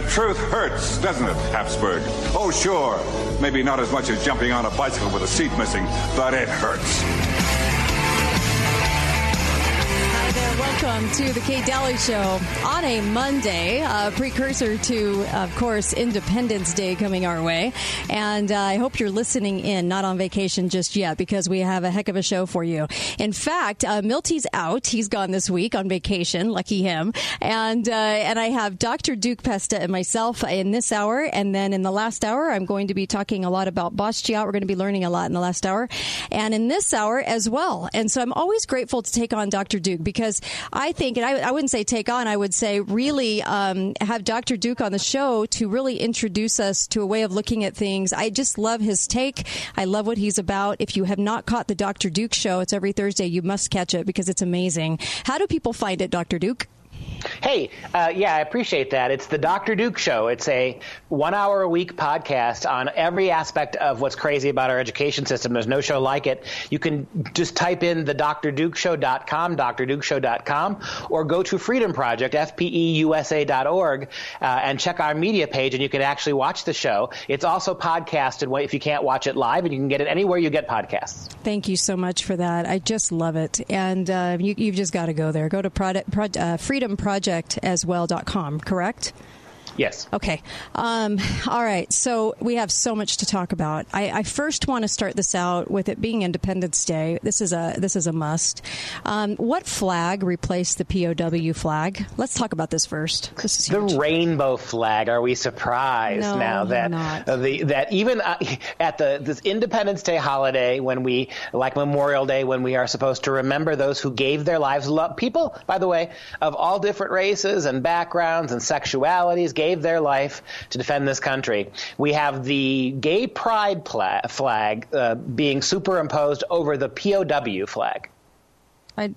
The truth hurts, doesn't it, Habsburg? Oh, sure. Maybe not as much as jumping on a bicycle with a seat missing, but it hurts. Welcome to the Kate Dalley Show on a Monday, a precursor to, of course, Independence Day coming our way. And uh, I hope you're listening in, not on vacation just yet, because we have a heck of a show for you. In fact, uh, Milty's out; he's gone this week on vacation. Lucky him. And uh, and I have Dr. Duke Pesta and myself in this hour, and then in the last hour, I'm going to be talking a lot about Basquiat. We're going to be learning a lot in the last hour, and in this hour as well. And so I'm always grateful to take on Dr. Duke because I think, and I, I wouldn't say take on, I would say really um, have Dr. Duke on the show to really introduce us to a way of looking at things. I just love his take. I love what he's about. If you have not caught the Dr. Duke show, it's every Thursday. You must catch it because it's amazing. How do people find it, Dr. Duke? Hey, uh, yeah, I appreciate that. It's the Dr. Duke Show. It's a one hour a week podcast on every aspect of what's crazy about our education system. There's no show like it. You can just type in the drdukeshow.com, drdukeshow.com, or go to Freedom Project, fpeusa.org, uh, and check our media page, and you can actually watch the show. It's also podcasted if you can't watch it live, and you can get it anywhere you get podcasts. Thank you so much for that. I just love it. And uh, you, have just got to go there. Go to product, pro, uh, Freedom Project as well.com, correct? Yes. Okay. Um, all right. So we have so much to talk about. I, I, first want to start this out with it being Independence Day. This is a this is a must. Um, what flag replaced the POW flag? Let's talk about this first. This is the rainbow flag. Are we surprised no, now that uh, the that even uh, at the this Independence Day holiday when we like Memorial Day when we are supposed to remember those who gave their lives love people by the way of all different races and backgrounds and sexualities gave their life to defend this country. We have the gay pride pla- flag uh, being superimposed over the POW flag. I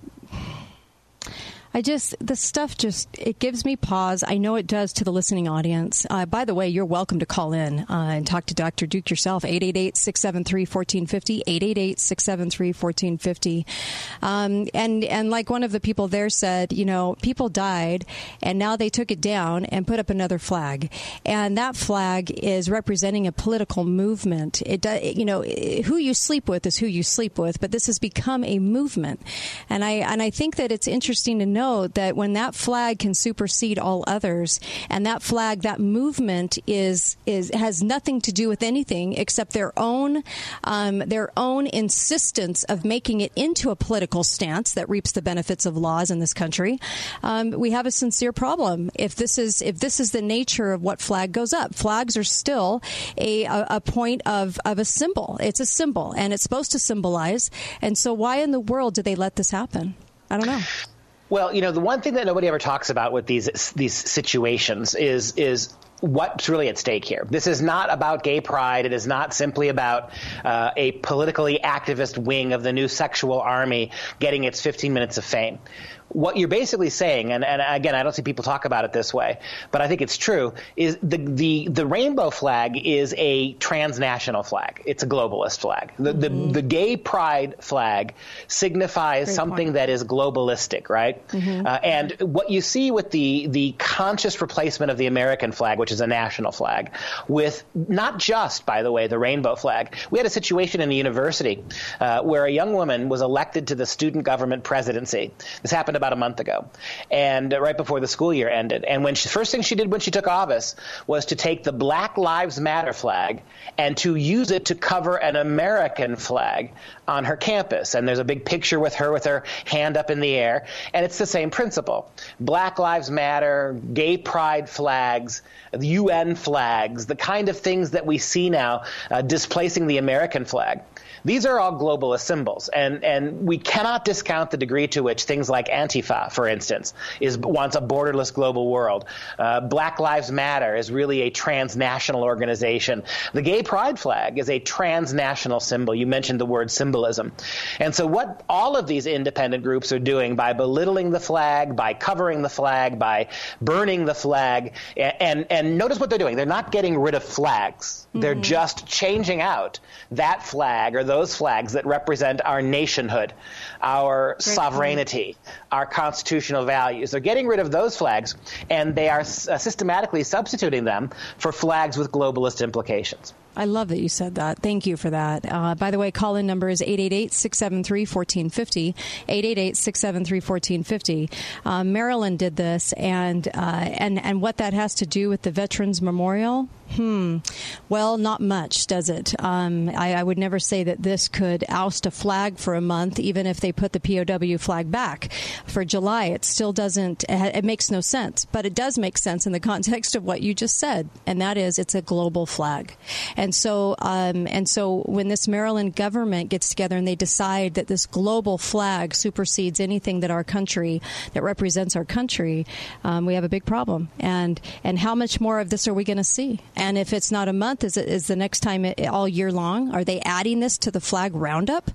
I just the stuff just it gives me pause. I know it does to the listening audience. Uh, by the way, you're welcome to call in uh, and talk to Dr. Duke yourself. 888-673-1450, 888-673-1450. Um, and and like one of the people there said, you know, people died and now they took it down and put up another flag. And that flag is representing a political movement. It does, you know, who you sleep with is who you sleep with, but this has become a movement. And I and I think that it's interesting to know know that when that flag can supersede all others, and that flag, that movement is is has nothing to do with anything except their own um, their own insistence of making it into a political stance that reaps the benefits of laws in this country. Um, we have a sincere problem if this is if this is the nature of what flag goes up. Flags are still a, a, a point of, of a symbol. It's a symbol, and it's supposed to symbolize. And so, why in the world did they let this happen? I don't know. Well, you know, the one thing that nobody ever talks about with these these situations is is what's really at stake here. This is not about gay pride. It is not simply about uh, a politically activist wing of the new sexual army getting its 15 minutes of fame what you're basically saying, and, and again, I don't see people talk about it this way, but I think it's true, is the, the, the rainbow flag is a transnational flag. It's a globalist flag. The, mm-hmm. the, the, gay pride flag signifies Great something point. that is globalistic, right? Mm-hmm. Uh, and what you see with the, the conscious replacement of the American flag, which is a national flag, with not just, by the way, the rainbow flag. We had a situation in the university uh, where a young woman was elected to the student government presidency. This happened about a month ago, and uh, right before the school year ended. And when she, first thing she did when she took office was to take the Black Lives Matter flag and to use it to cover an American flag on her campus. And there's a big picture with her with her hand up in the air, and it's the same principle: Black Lives Matter, gay pride flags, UN flags, the kind of things that we see now uh, displacing the American flag. These are all globalist symbols, and, and we cannot discount the degree to which things like Antifa, for instance, is wants a borderless global world. Uh, Black Lives Matter is really a transnational organization. The gay pride flag is a transnational symbol. You mentioned the word symbolism. And so what all of these independent groups are doing by belittling the flag, by covering the flag, by burning the flag, and, and, and notice what they're doing. They're not getting rid of flags. Mm-hmm. They're just changing out that flag or those flags that represent our nationhood, our sovereignty, our constitutional values. They're getting rid of those flags, and they are uh, systematically substituting them for flags with globalist implications. I love that you said that. Thank you for that. Uh, by the way, call in number is 888 673 1450. 888 673 1450. Uh, Maryland did this, and, uh, and, and what that has to do with the Veterans Memorial, Hmm. Well, not much, does it? Um, I, I, would never say that this could oust a flag for a month, even if they put the POW flag back for July. It still doesn't. It makes no sense, but it does make sense in the context of what you just said, and that is it's a global flag. And so, um, and so, when this Maryland government gets together and they decide that this global flag supersedes anything that our country that represents our country, um, we have a big problem. And and how much more of this are we going to see? And if it's not a month, is it is the next time all year long? Are they adding this to the flag roundup?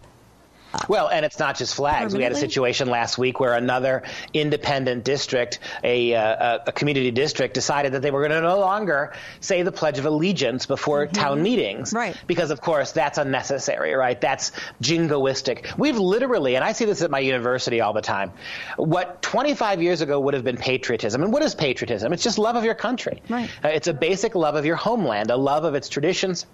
Well, and it's not just flags. We had a situation last week where another independent district, a, uh, a community district, decided that they were going to no longer say the Pledge of Allegiance before mm-hmm. town meetings. Right. Because, of course, that's unnecessary, right? That's jingoistic. We've literally, and I see this at my university all the time, what 25 years ago would have been patriotism. And what is patriotism? It's just love of your country. Right. Uh, it's a basic love of your homeland, a love of its traditions,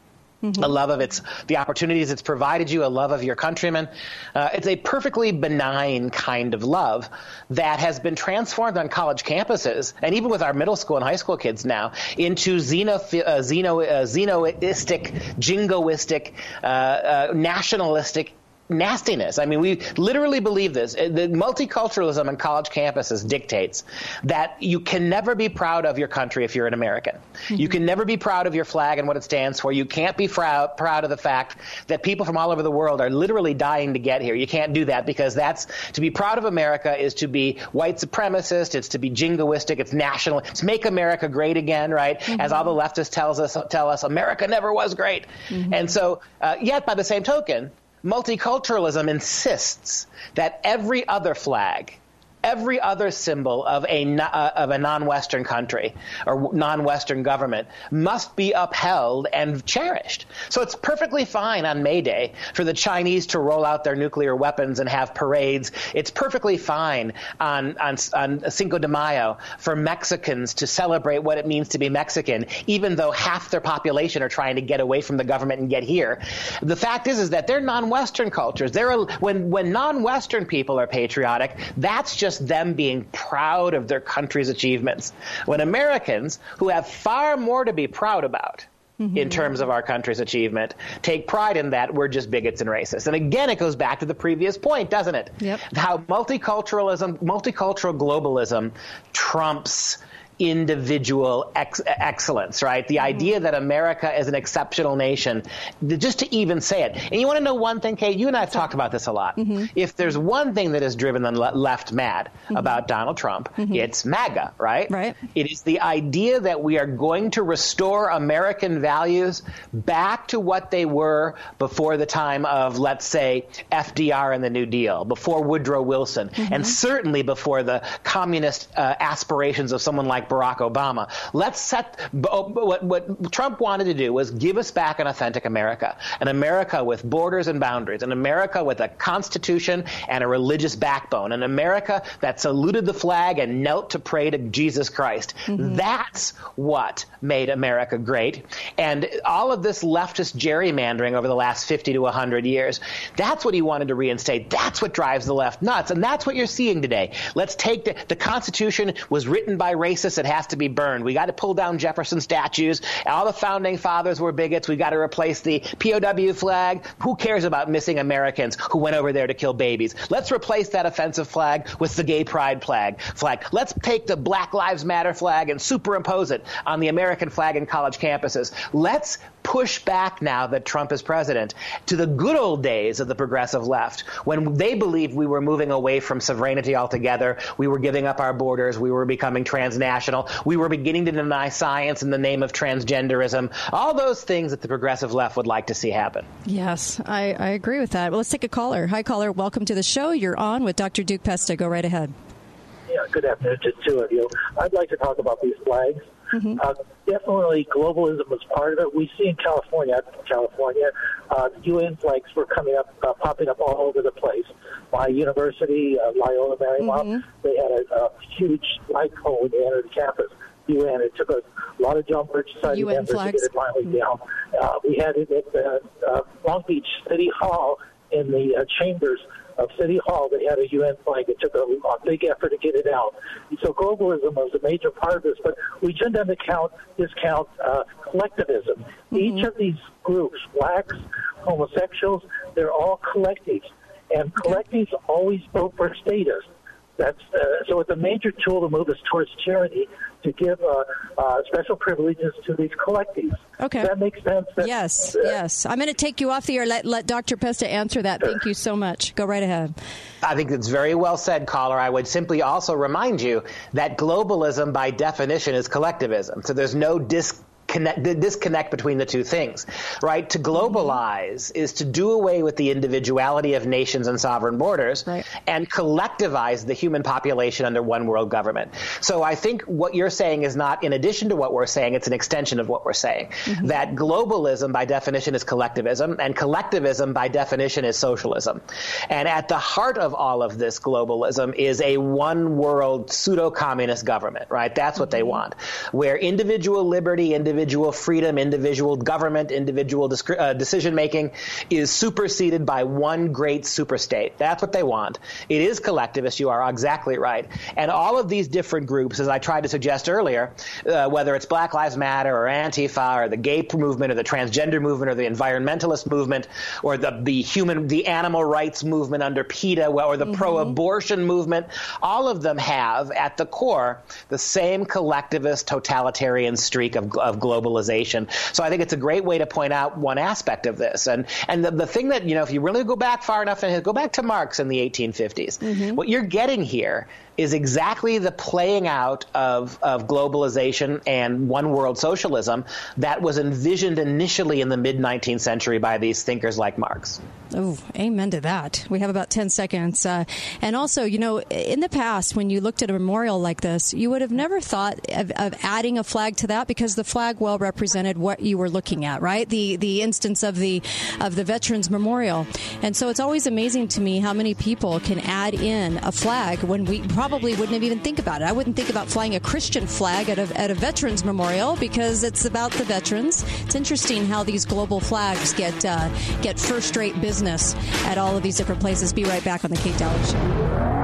Mm-hmm. a love of its the opportunities it's provided you, a love of your countrymen. Uh, it's a perfectly benign kind of love that has been transformed on college campuses and even with our middle school and high school kids now into xeno, uh, xeno, uh, xenoistic, jingoistic, uh, uh, nationalistic nastiness. I mean, we literally believe this. Uh, the multiculturalism on college campuses dictates that you can never be proud of your country if you're an American. Mm-hmm. You can never be proud of your flag and what it stands for. You can't be proud, proud of the fact that people from all over the world are literally dying to get here. You can't do that because that's to be proud of America is to be white supremacist. It's to be jingoistic. It's national. It's make America great again, right? Mm-hmm. As all the leftists tells us tell us, America never was great. Mm-hmm. And so, uh, yet by the same token, multiculturalism insists that every other flag every other symbol of a, uh, of a non-Western country or non-Western government must be upheld and cherished. So it's perfectly fine on May Day for the Chinese to roll out their nuclear weapons and have parades. It's perfectly fine on, on, on Cinco de Mayo for Mexicans to celebrate what it means to be Mexican, even though half their population are trying to get away from the government and get here. The fact is, is that they're non-Western cultures. They're, when, when non-Western people are patriotic, that's just just them being proud of their country's achievements. When Americans, who have far more to be proud about, Mm-hmm. in terms of our country's achievement. Take pride in that. We're just bigots and racists. And again, it goes back to the previous point, doesn't it? Yep. How multiculturalism, multicultural globalism trumps individual ex- excellence, right? The mm-hmm. idea that America is an exceptional nation, just to even say it. And you want to know one thing, Kate? You and I have talked about this a lot. Mm-hmm. If there's one thing that has driven the left mad mm-hmm. about Donald Trump, mm-hmm. it's MAGA, right? Right. It is the idea that we are going to restore American values back to what they were before the time of, let's say, FDR and the New Deal, before Woodrow Wilson, and mm-hmm. certainly before the communist uh, aspirations of someone like Barack Obama. Let's set what, what Trump wanted to do was give us back an authentic America, an America with borders and boundaries, an America with a constitution and a religious backbone, an America that saluted the flag and knelt to pray to Jesus Christ. Mm-hmm. That's what made America great. And all of this leftist gerrymandering over the last 50 to 100 years, that's what he wanted to reinstate. That's what drives the left nuts. And that's what you're seeing today. Let's take the, the Constitution was written by racists it has to be burned. We got to pull down Jefferson statues. All the founding fathers were bigots. We got to replace the POW flag. Who cares about missing Americans who went over there to kill babies? Let's replace that offensive flag with the gay pride flag. Flag. Let's take the Black Lives Matter flag and superimpose it on the American flag in college campuses. Let's push back now that Trump is president to the good old days of the progressive left when they believed we were moving away from sovereignty altogether. We were giving up our borders. We were becoming transnational. We were beginning to deny science in the name of transgenderism. All those things that the progressive left would like to see happen. Yes, I, I agree with that. Well, let's take a caller. Hi, caller. Welcome to the show. You're on with Dr. Duke Pesta. Go right ahead. Yeah, good afternoon to two of you. I'd like to talk about these flags. Mm-hmm. Uh, definitely, globalism was part of it. We see in California, California, uh, UN flags were coming up, uh, popping up all over the place. My university, uh, Loyola Marymount, mm-hmm. they had a, a huge flagpole when they entered the campus. UN. It took us a lot of John Birch Society UN members flags. to get it finally mm-hmm. down. Uh, we had it at uh, uh, Long Beach City Hall in the uh, chambers of City Hall. They had a UN flag. It took a, a big effort to get it out. So globalism was a major part of this, but we shouldn't discount, discount uh, collectivism. Mm-hmm. Each of these groups, blacks, homosexuals, they're all collectives. And collectives always vote for status. That's uh, so it's a major tool to move us towards charity to give uh, uh, special privileges to these collectives. Okay, Does that makes sense. That, yes, uh, yes. I'm going to take you off the air. Let let Dr. Pesta answer that. Sure. Thank you so much. Go right ahead. I think it's very well said, caller. I would simply also remind you that globalism, by definition, is collectivism. So there's no dis connect, the disconnect between the two things, right? To globalize is to do away with the individuality of nations and sovereign borders right. and collectivize the human population under one world government. So I think what you're saying is not in addition to what we're saying, it's an extension of what we're saying. Mm-hmm. That globalism by definition is collectivism and collectivism by definition is socialism. And at the heart of all of this globalism is a one world pseudo communist government, right? That's what mm-hmm. they want, where individual liberty, individual individual freedom, individual government, individual uh, decision making is superseded by one great superstate. That's what they want. It is collectivist. You are exactly right. And all of these different groups, as I tried to suggest earlier, uh, whether it's Black Lives Matter or Antifa or the gay movement or the transgender movement or the environmentalist movement or the, the human, the animal rights movement under PETA or the mm-hmm. pro-abortion movement, all of them have at the core the same collectivist totalitarian streak of, of globalization. So I think it's a great way to point out one aspect of this. And and the, the thing that you know, if you really go back far enough and go back to Marx in the 1850s, mm-hmm. what you're getting here is exactly the playing out of, of globalization and one world socialism that was envisioned initially in the mid 19th century by these thinkers like Marx. Oh, amen to that. We have about 10 seconds. Uh, and also, you know, in the past, when you looked at a memorial like this, you would have never thought of, of adding a flag to that because the flag well represented what you were looking at, right? The the instance of the of the Veterans Memorial. And so it's always amazing to me how many people can add in a flag when we probably wouldn't have even think about it. I wouldn't think about flying a Christian flag at a, at a veterans memorial because it's about the veterans. It's interesting how these global flags get uh, get first rate business at all of these different places. Be right back on the Kate Dalley Show.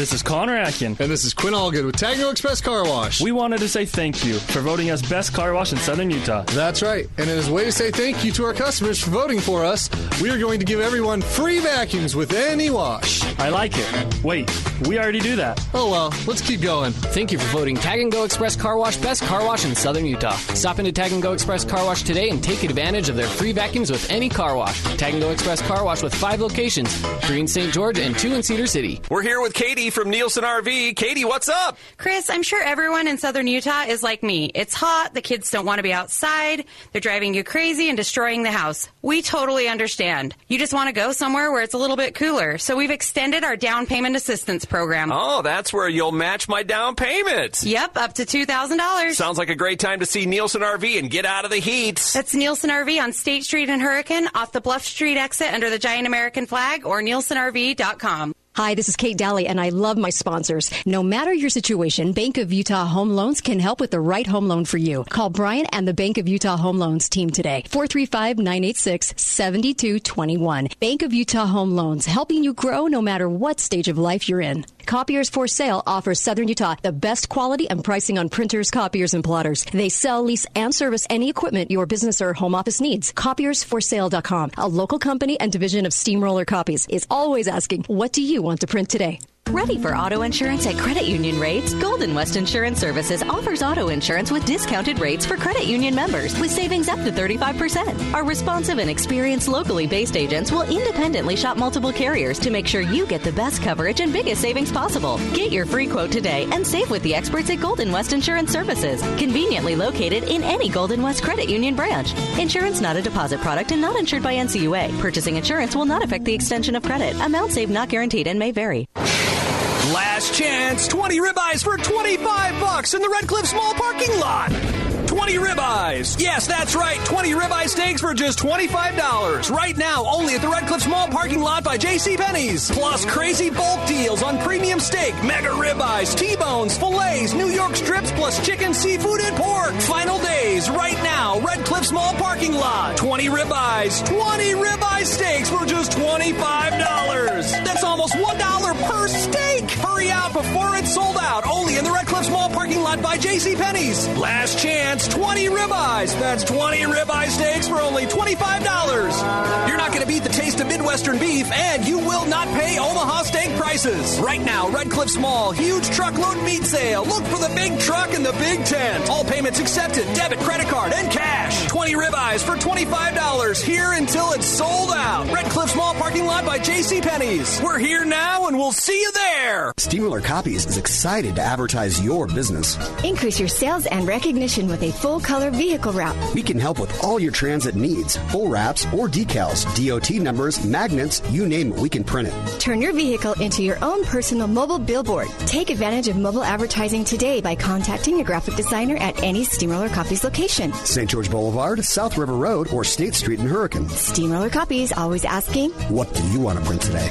This is Connor Atkin. And this is Quinn Allgood with Tagngo Express Car Wash. We wanted to say thank you for voting us best car wash in Southern Utah. That's right. And as a way to say thank you to our customers for voting for us, we are going to give everyone free vacuums with any wash. I like it. Wait, we already do that. Oh well, let's keep going. Thank you for voting Tag and Go Express Car Wash best car wash in Southern Utah. Stop into Tag and Go Express Car Wash today and take advantage of their free vacuums with any car wash. Tag and Go Express Car Wash with five locations, three in St. George and two in Cedar City. We're here with Katie from Nielsen RV Katie, what's up? Chris, I'm sure everyone in southern Utah is like me. It's hot, the kids don't want to be outside, they're driving you crazy and destroying the house. We totally understand. You just want to go somewhere where it's a little bit cooler. So we've extended our down payment assistance program. Oh, that's where you'll match my down payment. Yep, up to $2,000. Sounds like a great time to see Nielsen RV and get out of the heat. That's Nielsen RV on State Street in Hurricane, off the Bluff Street exit under the giant American flag, or nielsenrv.com. Hi, this is Kate Dalley, and I love my sponsors. No matter your situation, Bank of Utah Home Loans can help with the right home loan for you. Call Brian and the Bank of Utah Home Loans team today. 435-986-7221. Bank of Utah Home Loans, helping you grow no matter what stage of life you're in. Copiers for Sale offers Southern Utah the best quality and pricing on printers, copiers, and plotters. They sell, lease, and service any equipment your business or home office needs. Copiersforsale.com, a local company and division of Steamroller Copies, is always asking, what do you want to print today? Ready for auto insurance at credit union rates? Golden West Insurance Services offers auto insurance with discounted rates for credit union members with savings up to 35%. Our responsive and experienced locally based agents will independently shop multiple carriers to make sure you get the best coverage and biggest savings possible. Get your free quote today and save with the experts at Golden West Insurance Services, conveniently located in any Golden West credit union branch. Insurance not a deposit product and not insured by NCUA. Purchasing insurance will not affect the extension of credit. Amount saved not guaranteed and may vary. Last chance, 20 ribeyes for 25 bucks in the Red Cliff Mall parking lot. 20 ribeyes. Yes, that's right. 20 ribeye steaks for just $25. Right now, only at the Red Cliff Mall parking lot by J.C. Penney's. Plus crazy bulk deals on premium steak, mega ribeyes, T-bones, fillets, New York strips, plus chicken, seafood, and pork. Final days, right now, Red Cliff Mall parking lot. 20 ribeyes. 20 ribeye steaks for just $25. That's almost $1 per steak. Hurry out before it's sold out. Only in the Red Cliff Mall parking lot by J.C. Penney's. Last chance, 20 ribeyes. That's 20 ribeye steaks for only $25. You're not going to beat the taste of Midwestern beef, and you will not pay Omaha steak prices. Right now, Red Cliff Mall, huge truckload meat sale. Look for the big truck and the big tent. All payments accepted, debit, credit card, and cash. 20 ribeyes for $25 here until it's sold out. Red Cliff Mall parking lot by J.C. Penney's. We're here now, and we'll see you there. Steamroller Copies is excited to advertise your business. Increase your sales and recognition with a full color vehicle wrap. We can help with all your transit needs full wraps or decals, DOT numbers, magnets, you name it, we can print it. Turn your vehicle into your own personal mobile billboard. Take advantage of mobile advertising today by contacting a graphic designer at any Steamroller Copies location. St. George Boulevard, South River Road, or State Street in Hurricane. Steamroller Copies always asking, What do you want to print today?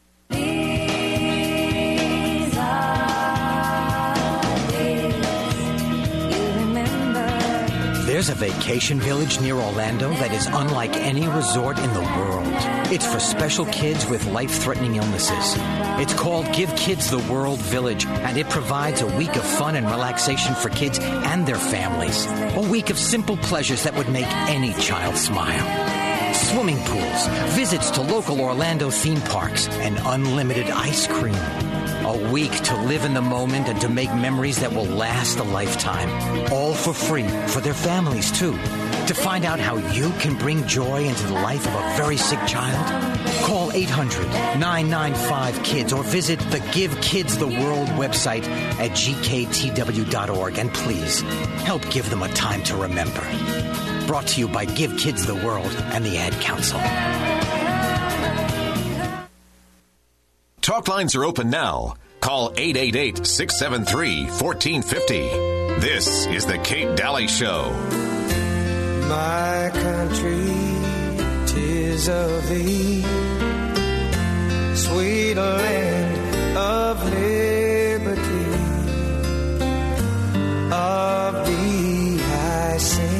There's a vacation village near Orlando that is unlike any resort in the world. It's for special kids with life threatening illnesses. It's called Give Kids the World Village, and it provides a week of fun and relaxation for kids and their families. A week of simple pleasures that would make any child smile. Swimming pools, visits to local Orlando theme parks, and unlimited ice cream. A week to live in the moment and to make memories that will last a lifetime. All for free for their families, too. To find out how you can bring joy into the life of a very sick child, call 800 995 KIDS or visit the Give Kids the World website at gktw.org and please help give them a time to remember. Brought to you by Give Kids the World and the Ad Council. Talk lines are open now. Call 888 673 1450. This is The Kate Dalley Show. My country, tis of thee, sweet land of liberty, of thee I sing.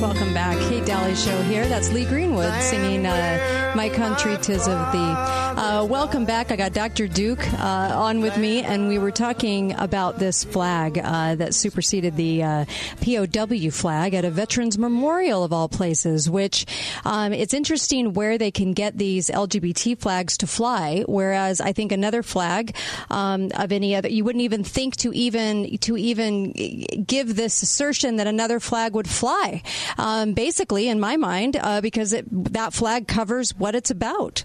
Welcome back. Kate Dalley Show here. That's Lee Greenwood singing uh, My Country Tis of Thee. Uh, welcome back. I got Dr. Duke uh, on with me, and we were talking about this flag uh, that superseded the uh, POW flag at a Veterans Memorial of all places, which um, it's interesting where they can get these LGBT flags to fly, whereas I think another flag um, of any other, you wouldn't even think to even, to even give this assertion that another flag would fly um, basically, in my mind, uh, because it, that flag covers what it's about.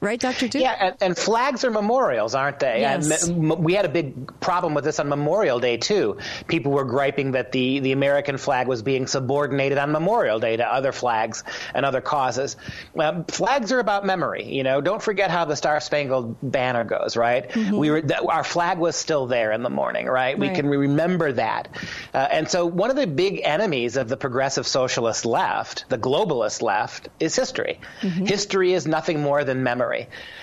Right, Dr. Duke? Yeah, and, and, flags are memorials, aren't they? Yes. And we had a big problem with this on Memorial Day, too. People were griping that the, the American flag was being subordinated on Memorial Day to other flags and other causes. Um, flags are about memory. You know, don't forget how the Star Spangled Banner goes, right? Mm-hmm. We were, th- our flag was still there in the morning, right? right. We can remember that. Uh, and so one of the big enemies of the progressive socialist left, the globalist left, is history. Mm-hmm. History is nothing more than memory.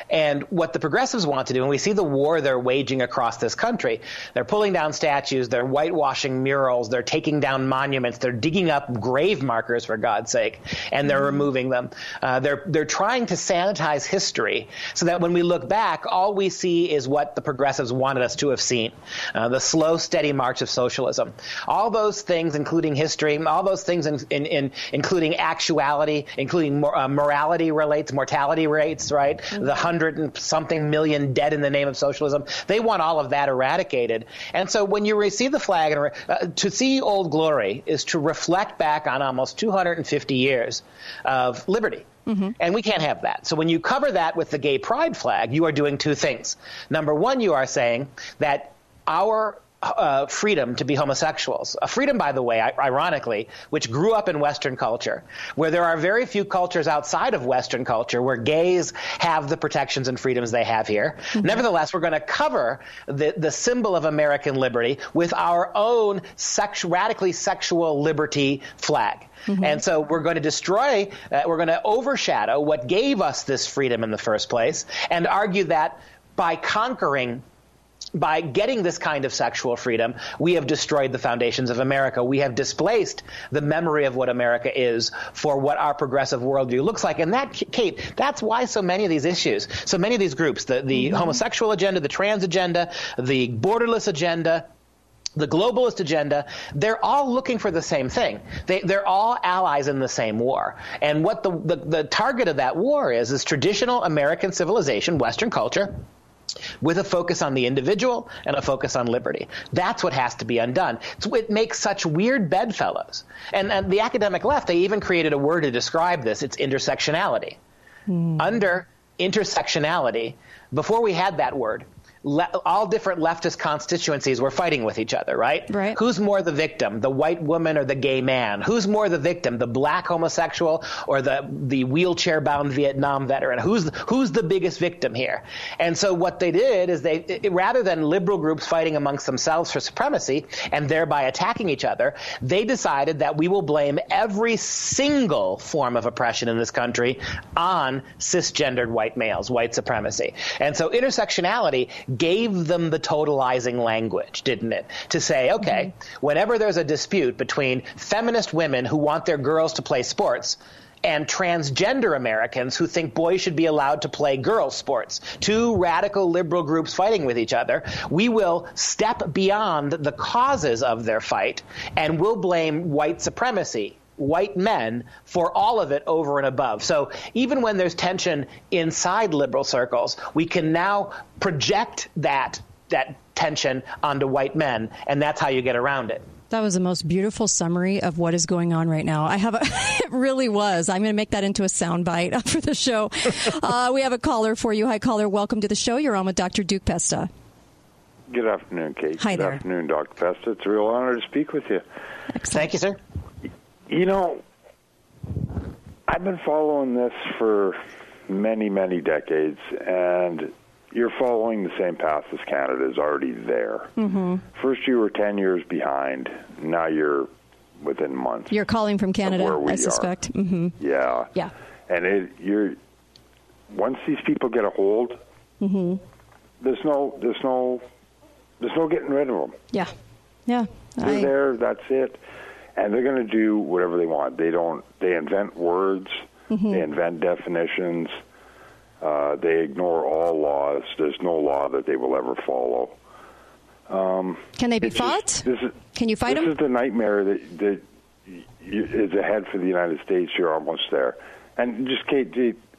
And what the progressives want to do, and we see the war they're waging across this country, they're pulling down statues, they're whitewashing murals, they're taking down monuments, they're digging up grave markers for God's sake, and they're mm-hmm. removing them. Uh, they're they're trying to sanitize history so that when we look back, all we see is what the progressives wanted us to have seen: uh, the slow, steady march of socialism. All those things, including history, all those things, in, in, in including actuality, including mor- uh, morality rates, mortality rates, right? Right? The hundred and something million dead in the name of socialism. They want all of that eradicated. And so when you receive the flag, and uh, to see Old Glory is to reflect back on almost 250 years of liberty. And we can't have that. So when you cover that with the gay pride flag, you are doing two things. Number one, you are saying that our uh, freedom to be homosexuals. A freedom, by the way, ironically, which grew up in Western culture, where there are very few cultures outside of Western culture where gays have the protections and freedoms they have here. Nevertheless, we're going to cover the, the symbol of American liberty with our own sex, radically sexual liberty flag. And so we're going to destroy, uh, we're going to overshadow what gave us this freedom in the first place and argue that by conquering by getting this kind of sexual freedom, we have destroyed the foundations of America. We have displaced the memory of what America is for what our progressive worldview looks like. And that, Kate, that's why so many of these issues, so many of these groups, the, the mm-hmm. homosexual agenda, the trans agenda, the borderless agenda, the globalist agenda, they're all looking for the same thing. They, they're all allies in the same war. And what the, the, the target of that war is, is traditional American civilization, Western culture, with a focus on the individual and a focus on liberty. That's what has to be undone. It's, it makes such weird bedfellows. And, and the academic left, they even created a word to describe this. It's intersectionality. Hmm. Under intersectionality, before we had that word, le- all different leftist constituencies were fighting with each other, right? Right. Who's more the victim, the white woman or the gay man? Who's more the victim, the black homosexual or the the wheelchair bound Vietnam veteran? Who's who's the biggest victim here? And so what they did is they it- rather than liberal groups fighting amongst themselves for supremacy and thereby attacking each other, they decided that we will blame every single form of oppression in this country on cisgendered white males, white supremacy. And so intersectionality gave them the totalizing language, didn't it? To say, mm-hmm. okay, whenever there's a dispute between feminist women who want their girls to play sports, and transgender Americans who think boys should be allowed to play girls' sports. Two radical liberal groups fighting with each other. We will step beyond the causes of their fight and we'll blame white supremacy. White men for all of it over and above. So even when there's tension inside liberal circles, we can now project that that tension onto white men, and that's how you get around it. That was the most beautiful summary of what is going on right now. I have a, it really was. I'm going to make that into a soundbite for the show. uh, we have a caller for you. Hi, caller. Welcome to the show. You're on with Dr. Duke Pesta. Good afternoon, Kate. Hi Good there. afternoon, Dr. Pesta. It's a real honor to speak with you. Thank you, sir. You know, I've been following this for many, many decades, and you're following the same path as Canada is already there. Mm-hmm. First, you were 10 years behind. Now you're within months. You're calling from Canada, I suspect. hmm Yeah. Yeah. And it, you're once these people get a hold, hmm there's no, there's no, there's no getting rid of them. Yeah. Yeah. They're I- there. That's it. And they're going to do whatever they want. They don't. They invent words. Mhm. They invent definitions. Uh, they ignore all laws. There's no law that they will ever follow. Um, Can they be just- fought? this is, Can you fight this them? is the nightmare that that is ahead for the United States. You're almost there. And just Kate,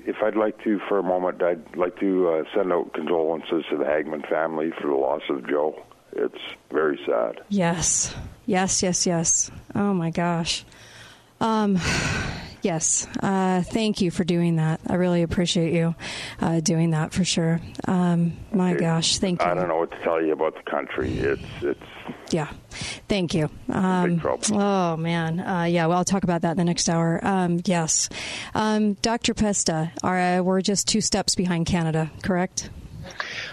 if I'd like to for a moment, I'd like to uh, send out condolences to the Hagmann family for the loss of Joe. It's very sad. Yes. Yes, yes, yes. Oh my gosh. Um, yes. Uh, thank you for doing that. I really appreciate you uh, doing that for sure. Um, my gosh. Thank you. I don't know what to tell you about the country. It's it's Yeah. Thank you. Um, oh, man. Uh, yeah, well, I'll talk about that in the next hour. Um, yes. Um, Dr. Pesta, are, uh, we're just two steps behind Canada, correct?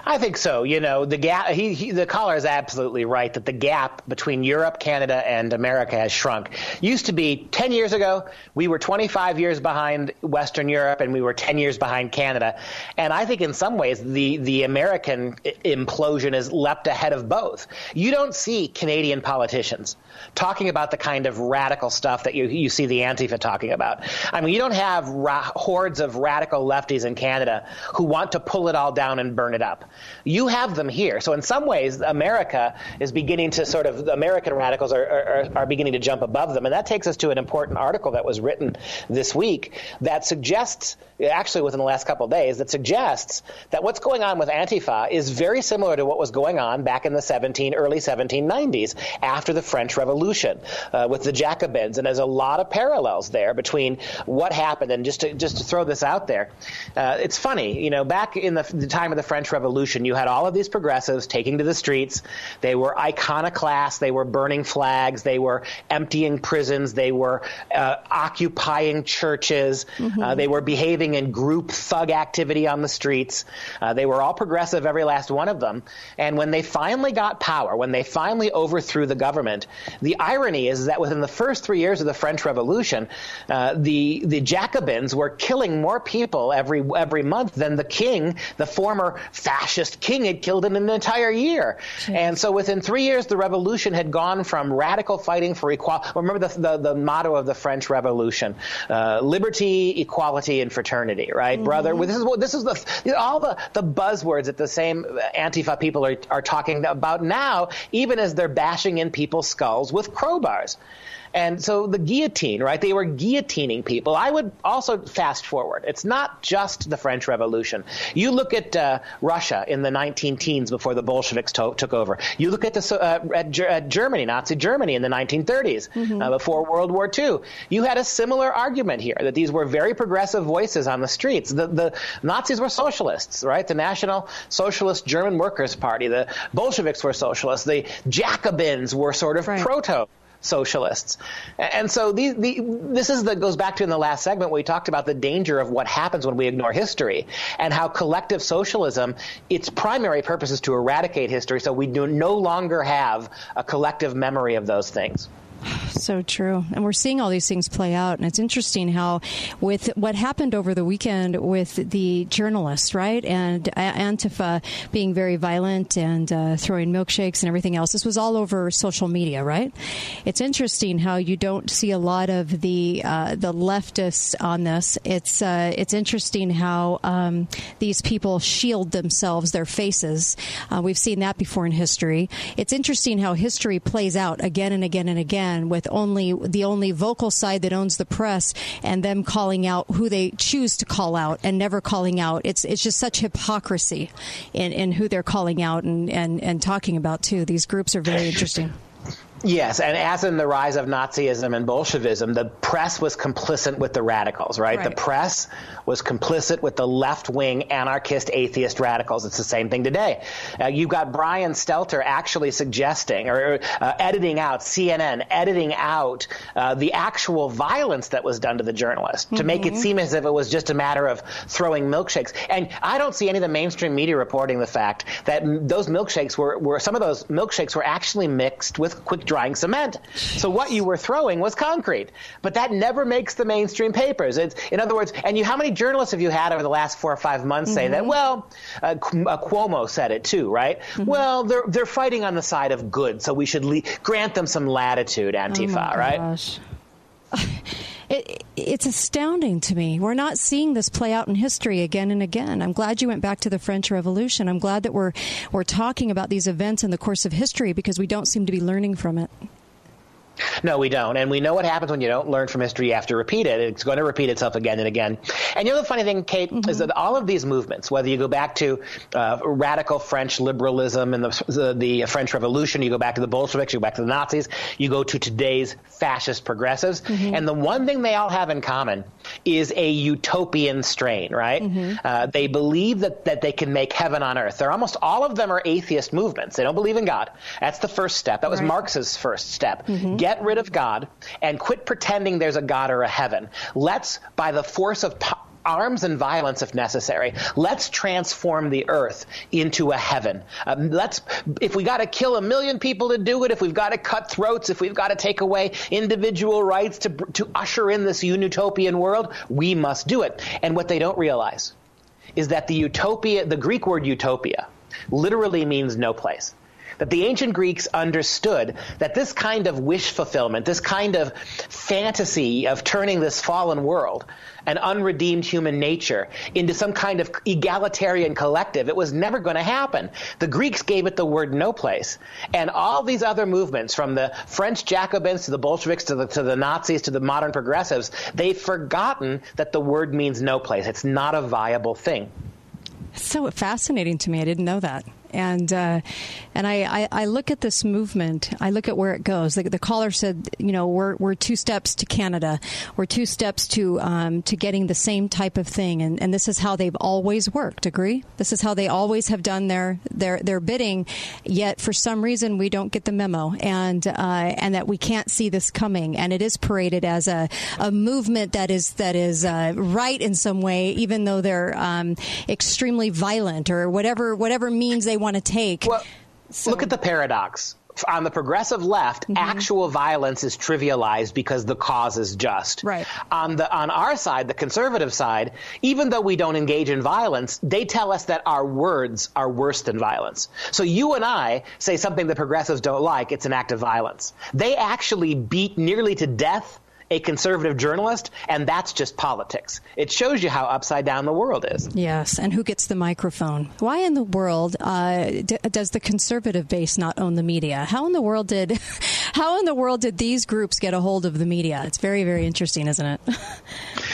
I think so. You know, the gap. He, he, the caller is absolutely right that the gap between Europe, Canada, and America has shrunk. Used to be 10 years ago, we were 25 years behind Western Europe, and we were 10 years behind Canada. And I think in some ways, the the American implosion has leapt ahead of both. You don't see Canadian politicians talking about the kind of radical stuff that you you see the Antifa talking about. I mean, you don't have ra- hordes of radical lefties in Canada who want to pull it all down and burn it up. You have them here. So in some ways, America is beginning to sort of, American radicals are, are, are beginning to jump above them. And that takes us to an important article that was written this week that suggests, actually within the last couple of days, that suggests that what's going on with Antifa is very similar to what was going on back in the 17, early 1790s after the French Revolution uh, with the Jacobins. And there's a lot of parallels there between what happened. And just to, just to throw this out there, uh, it's funny, you know, back in the, the time of the French Revolution, you had all of these progressives taking to the streets. They were iconoclasts. They were burning flags. They were emptying prisons. They were uh, occupying churches. Uh, they were behaving in group thug activity on the streets. Uh, they were all progressive, every last one of them. And when they finally got power, when they finally overthrew the government, the irony is that within the first three years of the French Revolution, uh, the the Jacobins were killing more people every every month than the king, the former fascist king, had killed in an entire year. And so within three years, the revolution had gone from radical fighting for equality. Remember the, the, the motto of the French Revolution: uh, liberty, equality, and fraternity. Right, brother. Well, This is what this is the all the the buzzwords that the same Antifa people are are talking about now, even as they're bashing in people's skulls with crowbars. And so the guillotine, right? They were guillotining people. I would also fast forward. It's not just the French Revolution. You look at uh, Russia in the 19 teens before the Bolsheviks to- took over. You look at, the, uh, at, Ger- at Germany, Nazi Germany in the 1930s, uh, before World War II. You had a similar argument here that these were very progressive voices on the streets. The, the Nazis were socialists, right? The National Socialist German Workers' Party. The Bolsheviks were socialists. The Jacobins were sort of proto socialists. And so these, the, this is goes back to in the last segment where we talked about the danger of what happens when we ignore history and how collective socialism, its primary purpose is to eradicate history so we do no longer have a collective memory of those things. So true. And we're seeing all these things play out. And it's interesting how, with what happened over the weekend with the journalists, right? And Antifa being very violent and uh, throwing milkshakes and everything else. This was all over social media, right? It's interesting how you don't see a lot of the uh, the leftists on this. It's uh, it's interesting how um, these people shield themselves, their faces. Uh, we've seen that before in history. It's interesting how history plays out again and again and again with only the only vocal side that owns the press and them calling out who they choose to call out and never calling out. It's it's just such hypocrisy in, in who they're calling out and, and, and talking about too. These groups are very interesting. Yes, and as in the rise of Nazism and Bolshevism, the press was complicit with the radicals, right? Right. The press was complicit with the left wing anarchist atheist radicals. It's the same thing today. Uh, you've got Brian Stelter actually suggesting or uh, editing out, CNN editing out uh, the actual violence that was done to the journalist to make it Mhm. seem as if it was just a matter of throwing milkshakes. And I don't see any of the mainstream media reporting the fact that m- those milkshakes were, were some of those milkshakes were actually mixed with quick drying cement. So what you were throwing was concrete. But that never makes the mainstream papers. It's, in other words, and you, how many journalists have you had over the last four or five months say that? Well, uh, uh, Cuomo said it too, right? Well, they're they're fighting on the side of good, so we should le- grant them some latitude, Antifa, Oh right? It, it's astounding to me. We're not seeing this play out in history again and again. I'm glad you went back to the French Revolution. I'm glad that we're we're talking about these events in the course of history because we don't seem to be learning from it. No, we don't. And we know what happens when you don't learn from history. You have to repeat it. It's going to repeat itself again and again. And you know the funny thing, Kate, is that all of these movements, whether you go back to uh, radical French liberalism and the, the, the French Revolution, you go back to the Bolsheviks, you go back to the Nazis, you go to today's fascist progressives, and the one thing they all have in common is a utopian strain, right? Uh, they believe that, that they can make heaven on earth. They're almost all of them are atheist movements. They don't believe in God. That's the first step. That was Right. Marx's first step. Get rid of God and quit pretending there's a God or a heaven. Let's, by the force of po- arms and violence if necessary, let's transform the earth into a heaven. Um, let's, if we got to kill a million people to do it, if we've got to cut throats, if we've got to take away individual rights to, to usher in this utopian world, we must do it. And what they don't realize is that the utopia, the Greek word utopia, literally means no place. That the ancient Greeks understood that this kind of wish fulfillment, this kind of fantasy of turning this fallen world and unredeemed human nature into some kind of egalitarian collective, it was never going to happen. The Greeks gave it the word no place. And all these other movements, from the French Jacobins to the Bolsheviks to the, to the Nazis to the modern progressives, they've forgotten that the word means no place. It's not a viable thing. So fascinating to me. I didn't know that. And uh, and I, I, I, look at this movement. I look at where it goes. The, the, caller said, you know, we're, we're two steps to Canada. We're two steps to um, to getting the same type of thing. And, and this is how they've always worked. Agree? This is how they always have done their their their bidding. Yet for some reason we don't get the memo, and uh, and that we can't see this coming. And it is paraded as a, a movement that is that is uh, right in some way, even though they're um, extremely violent or whatever whatever means they want to take. Well, so, look at the paradox. On the progressive left, mm-hmm. actual violence is trivialized because the cause is just. Right. On the on our side, the conservative side, even though we don't engage in violence, they tell us that our words are worse than violence. So you and I say something the progressives don't like, it's an act of violence. They actually beat nearly to death a conservative journalist, and that's just politics. It shows you how upside down the world is. Yes, and who gets the microphone? Why in the world uh, d- does the conservative base not own the media? How in the world did how in the world did these groups get a hold of the media? It's very very interesting, isn't it?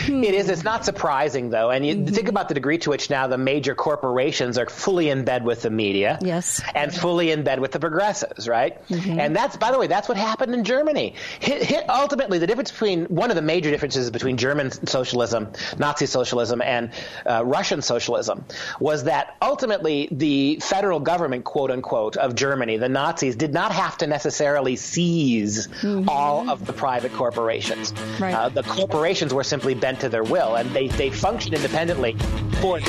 it is. It's not surprising though, and you mm-hmm. think about the degree to which now the major corporations are fully in bed with the media. Yes, and fully in bed with the progressives, right? Mm-hmm. And that's by the way, that's what happened in Germany. Hit, hit, ultimately, the difference between one of the major differences between German socialism, Nazi socialism, and uh, Russian socialism was that ultimately the federal government, quote unquote, of Germany, the Nazis, did not have to necessarily seize mm-hmm. all of the private corporations. Right. Uh, the corporations were simply bent to their will, and they, they functioned independently for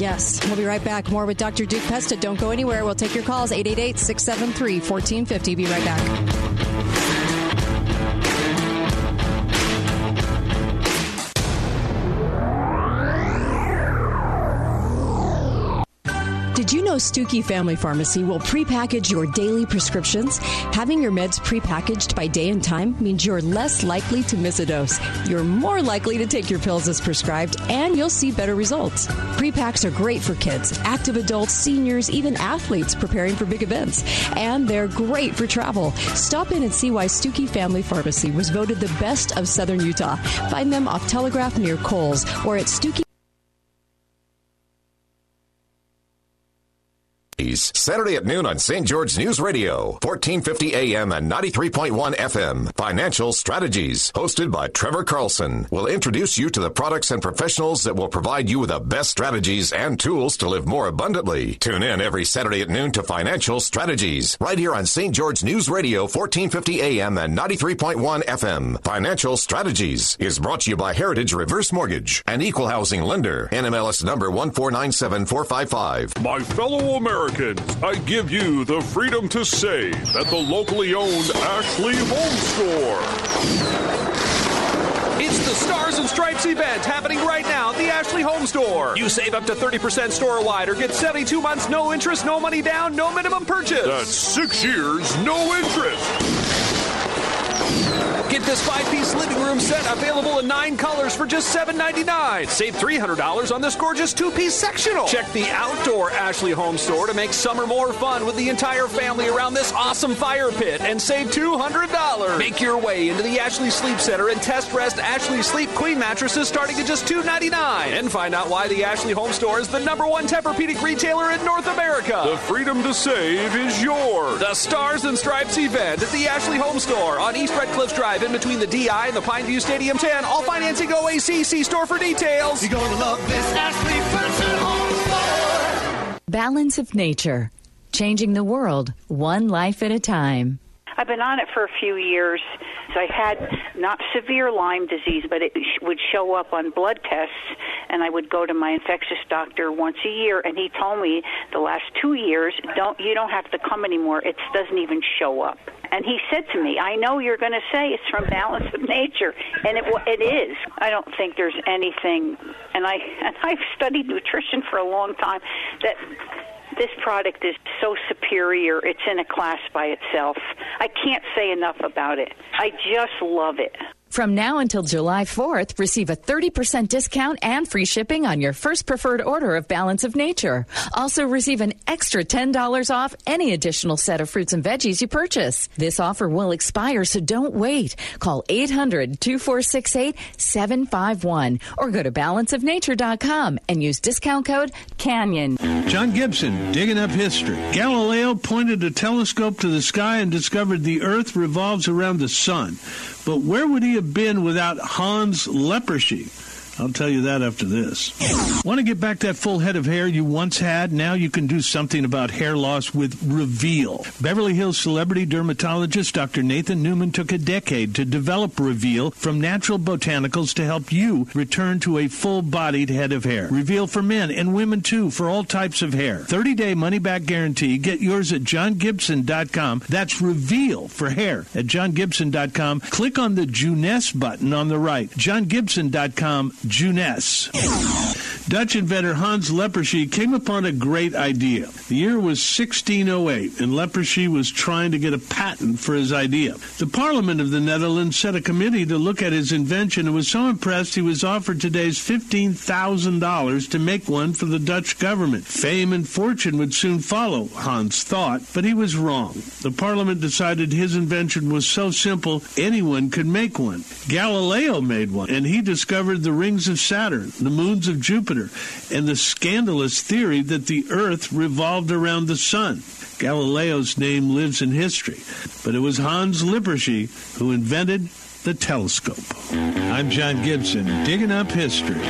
Yes. We'll be right back. More with Dr. Duke Pesta. Don't go anywhere. We'll take your calls 888 673 1450. Be right back. Did Stuckey Family Pharmacy will prepackage your daily prescriptions? Having your meds prepackaged by day and time means you're less likely to miss a dose. You're more likely to take your pills as prescribed, and you'll see better results. Prepacks are great for kids, active adults, seniors, even athletes preparing for big events. And they're great for travel. Stop in and see why Stuckey Family Pharmacy was voted the best of Southern Utah. Find them off Telegraph near Coles or at Stuckey. Saturday at noon on St. George News Radio, 1450 AM and 93.1 FM. Financial Strategies, hosted by Trevor Carlson, will introduce you to the products and professionals that will provide you with the best strategies and tools to live more abundantly. Tune in every Saturday at noon to Financial Strategies, right here on St. George News Radio, 1450 AM and 93.1 FM. Financial Strategies is brought to you by Heritage Reverse Mortgage, an equal housing lender. NMLS number 1497455. My fellow Americans, I give you the freedom to save at the locally owned Ashley Home Store. It's the Stars and Stripes event happening right now at the Ashley Home Store. You save up to 30% store wide or get 72 months, no interest, no money down, no minimum purchase. That's six years, no interest. Get this five-piece living room set available in nine colors for just $7.99. Save $300 on this gorgeous two-piece sectional. Check the outdoor Ashley Home Store to make summer more fun with the entire family around this awesome fire pit and save $200. Make your way into the Ashley Sleep Center and test rest Ashley Sleep Queen mattresses starting at just $2.99. And find out why the Ashley Home Store is the number one Tempur-Pedic retailer in North America. The freedom to save is yours. The Stars and Stripes event at the Ashley Home Store on East Red Cliff Drive in between the DI and the Pineview Stadium 10. All financing OAC. See store for details. You're going to love this Ashley Furniture Home Store. Balance of Nature. Changing the world, one life at a time. I've been on it for a few years. I had not severe Lyme disease, but it would show up on blood tests, and I would go to my infectious doctor once a year, and he told me the last two years, don't you don't have to come anymore. It doesn't even show up. And he said to me, "I know you're going to say it's from balance of nature, and it it is. I don't think there's anything." And I and I've studied nutrition for a long time that This product is so superior. It's in a class by itself. I can't say enough about it. I just love it. From now until July 4th, receive a 30% discount and free shipping on your first preferred order of Balance of Nature. Also receive an extra $10 off any additional set of fruits and veggies you purchase. This offer will expire, so don't wait. Call 800-2468-751 or go to balanceofnature.com and use discount code CANYON. John Gibson, digging up history. Galileo pointed a telescope to the sky and discovered the Earth revolves around the sun. But where would he have been without Hans Lippershey? I'll tell you that after this. Want to get back that full head of hair you once had? Now you can do something about hair loss with Reveal. Beverly Hills celebrity dermatologist Dr. Nathan Newman took a decade to develop Reveal from natural botanicals to help you return to a full-bodied head of hair. Reveal for men and women too for all types of hair. 30-day money-back guarantee. Get yours at johngibson.com. That's Reveal for hair at johngibson.com. Click on the Juness button on the right. johngibson.com Juness. Dutch inventor Hans Lippershey came upon a great idea. The year was 1608, and Lippershey was trying to get a patent for his idea. The Parliament of the Netherlands set a committee to look at his invention and was so impressed he was offered today's $15,000 to make one for the Dutch government. Fame and fortune would soon follow, Hans thought, but he was wrong. The Parliament decided his invention was so simple anyone could make one. Galileo made one, and he discovered the rings of Saturn, the moons of Jupiter, and the scandalous theory that the Earth revolved around the sun. Galileo's name lives in history, but it was Hans Lippershey who invented the telescope. I'm John Gibson, digging up history.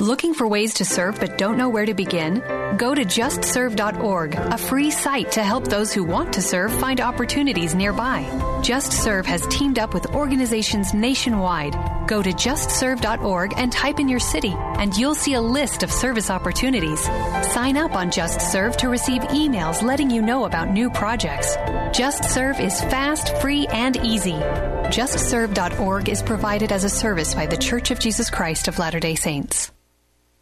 Looking for ways to serve but don't know where to begin? Go to justserve.org, a free site to help those who want to serve find opportunities nearby. Just Serve has teamed up with organizations nationwide. Go to justserve.org and type in your city, and you'll see a list of service opportunities. Sign up on Just Serve to receive emails letting you know about new projects. Just Serve is fast, free, and easy. JustServe.org is provided as a service by The Church of Jesus Christ of Latter day Saints.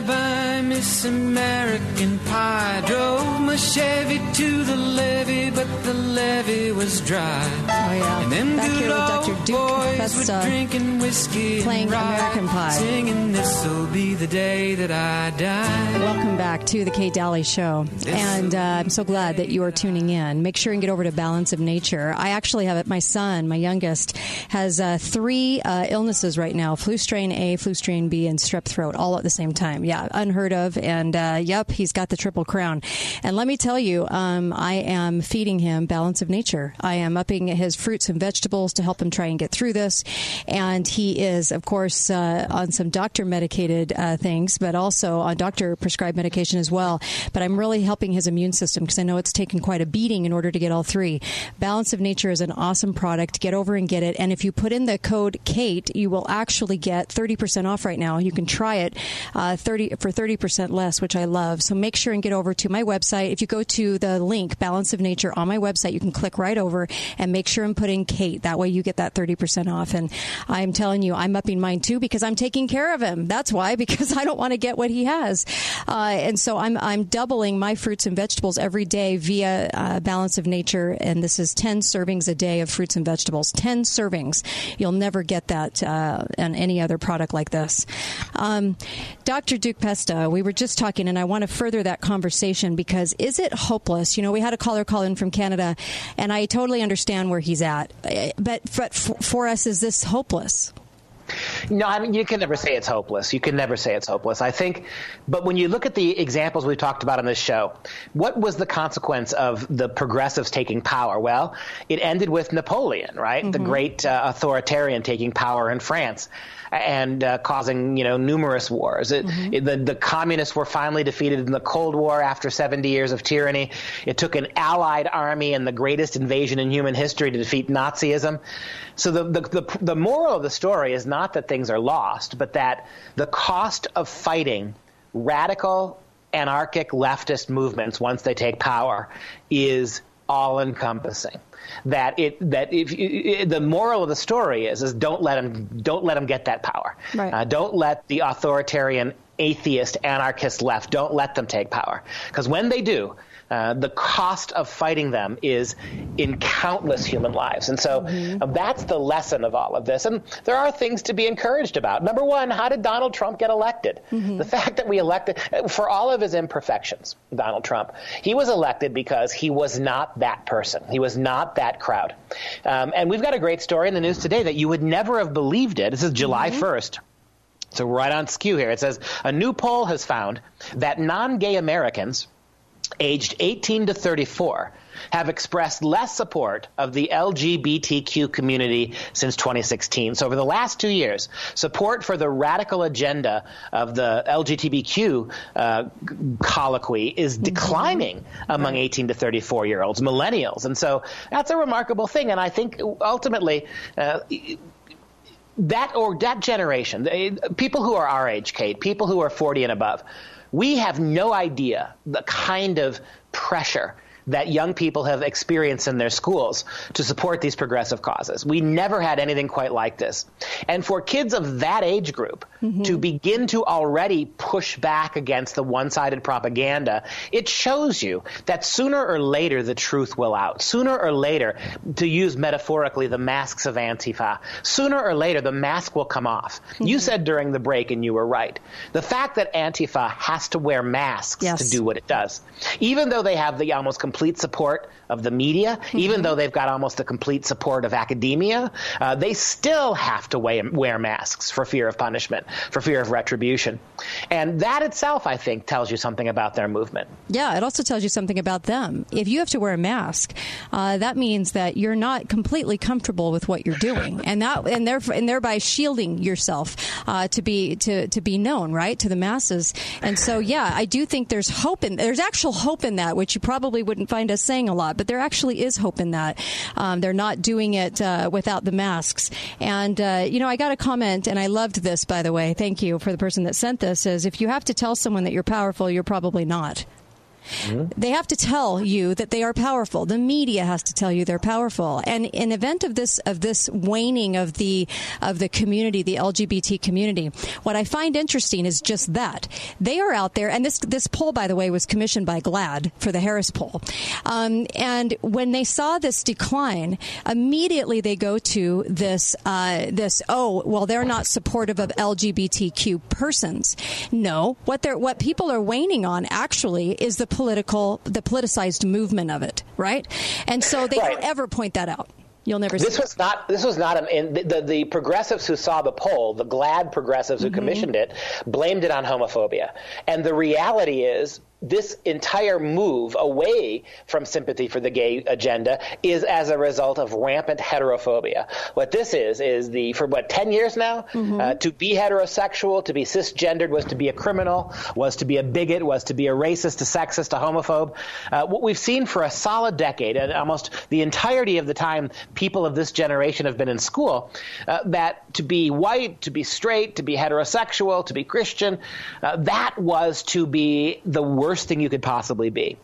bye, Miss American Pie. Drove my Chevy to the levee, but the levee was dry. Oh yeah, And them back here with Dr. Duke Pesta were drinking whiskey playing rye, American Pie. singing "This'll be the day that I die." Welcome back to the Kate Dalley Show. And uh, I'm so glad that you are tuning in. Make sure and get over to Balance of Nature. I actually have it. My son, my youngest, has uh, three uh, illnesses right now flu strain A, flu strain B, and strep throat all at the same time. Yeah, unheard of. And uh, yep, he's got the triple crown. And let me tell you, um, I am feeding him Balance of Nature. I am upping his fruits and vegetables to help him try and get through this. And he is, of course, uh, on some doctor medicated uh, things, but also on doctor prescribed medication as well. But I'm really helping his immune system because I know it's taken quite a beating in order to get all three. Balance of Nature is an awesome product. Get over and get it. And if you put in the code KATE, you will actually get 30% off right now. You can try it uh, 30 for 30% less, which I love. So make sure and get over to my website. If you go to the link Balance of Nature on my website, you can click right over and make sure and put in Kate. That way you get that 30% off. And I'm telling you, I'm upping mine too because I'm taking care of him. That's why, because I don't want to get what he has. Uh, and so I'm, I'm doubling my fruits and vegetables every day via uh, Balance of Nature. And this is 10 servings a day of fruits and vegetables. 10 servings. You'll never get that uh, on any other product like this. Um, Dr. Duke Pesta, we were just talking, and I want to further that conversation because is it hopeless? You know, we had a caller call in from Canada, and I totally understand where he's at. Eh, but, but for, for us, is this hopeless? No, I mean you can never say it's hopeless. You can never say it's hopeless. I think, but when you look at the examples we've talked about on this show, what was the consequence of the progressives taking power? Well, it ended with Napoleon, right, the great uh, authoritarian taking power in France and uh, causing you know numerous wars. It, it- the the communists were finally defeated in the Cold War after 70 years of tyranny. It took an allied army and the greatest invasion in human history to defeat Nazism. So the, the the the moral of the story is not that things are lost, but that the cost of fighting radical anarchic leftist movements once they take power is all encompassing that it that if it, the moral of the story is is don't let them don't let them get that power. Right. uh, don't let the authoritarian atheist anarchist left don't let them take power. Because when they do uh, the cost of fighting them is in countless human lives. And so uh, that's the lesson of all of this. And there are things to be encouraged about. Number one, how did Donald Trump get elected? The fact that we elected, for all of his imperfections, Donald Trump, he was elected because he was not that person. He was not that crowd. Um, and we've got a great story in the news today that you would never have believed it. This is July 1st. So right on skew here. It says a new poll has found that non-gay Americans aged 18 to 34 have expressed less support of the LGBTQ community since 2016. So over the last two years, support for the radical agenda of the LGBTQ uh, colloquy is declining among 18 to 34 year olds, millennials. And so that's a remarkable thing. And I think ultimately, uh, that or that generation, people who are our age, Kate, people who are 40 and above, we have no idea the kind of pressure that young people have experienced in their schools to support these progressive causes. We never had anything quite like this. And for kids of that age group to mm-hmm. begin to already push back against the one-sided propaganda, it shows you that sooner or later the truth will out. Sooner or later, to use metaphorically the masks of Antifa, sooner or later the mask will come off. You mm-hmm. said during the break, and you were right, the fact that Antifa has to wear masks to do what it does, even though they have the almost complete support of the media, mm-hmm. even though they've got almost the complete support of academia, uh, they still have to wear, wear masks for fear of punishment, for fear of retribution. And that itself, I think, tells you something about their movement. Yeah, it also tells you something about them. If you have to wear a mask, uh, that means that you're not completely comfortable with what you're doing, and that and therefore and thereby shielding yourself uh, to be to to be known, right, to the masses. And so, yeah, I do think there's hope in there's actual hope in that, which you probably wouldn't find us saying a lot, but there actually is hope in that. Um, they're not doing it uh, without the masks. And uh, you know, I got a comment, and I loved this, by the way. Thank you for the person that sent this. Is if you have to tell someone that you're powerful, you're probably not. They have to tell you that they are powerful. The media has to tell you they're powerful. And in event of this of this waning of the of the community, the LGBT community, what I find interesting is just that they are out there. And this this poll, by the way, was commissioned by GLAAD for the Harris poll. Um, and when they saw this decline, immediately they go to this uh, this oh well they're not supportive of LGBTQ persons. No, what they're what people are waning on actually is the political the politicized movement of it, right? And so they don't ever point that out. You'll never see This was not. This was not. An, in the, the the progressives who saw the poll, the GLAAD progressives who mm-hmm. commissioned it, blamed it on homophobia. And the reality is, this entire move away from sympathy for the gay agenda is as a result of rampant heterophobia. What this is is the for what ten years now, uh, to be heterosexual, to be cisgendered was to be a criminal, was to be a bigot, was to be a racist, a sexist, a homophobe. Uh, what we've seen for a solid decade, and almost the entirety of the time people of this generation have been in school, uh, that to be white, to be straight, to be heterosexual, to be Christian, uh, that was to be the worst thing you could possibly be.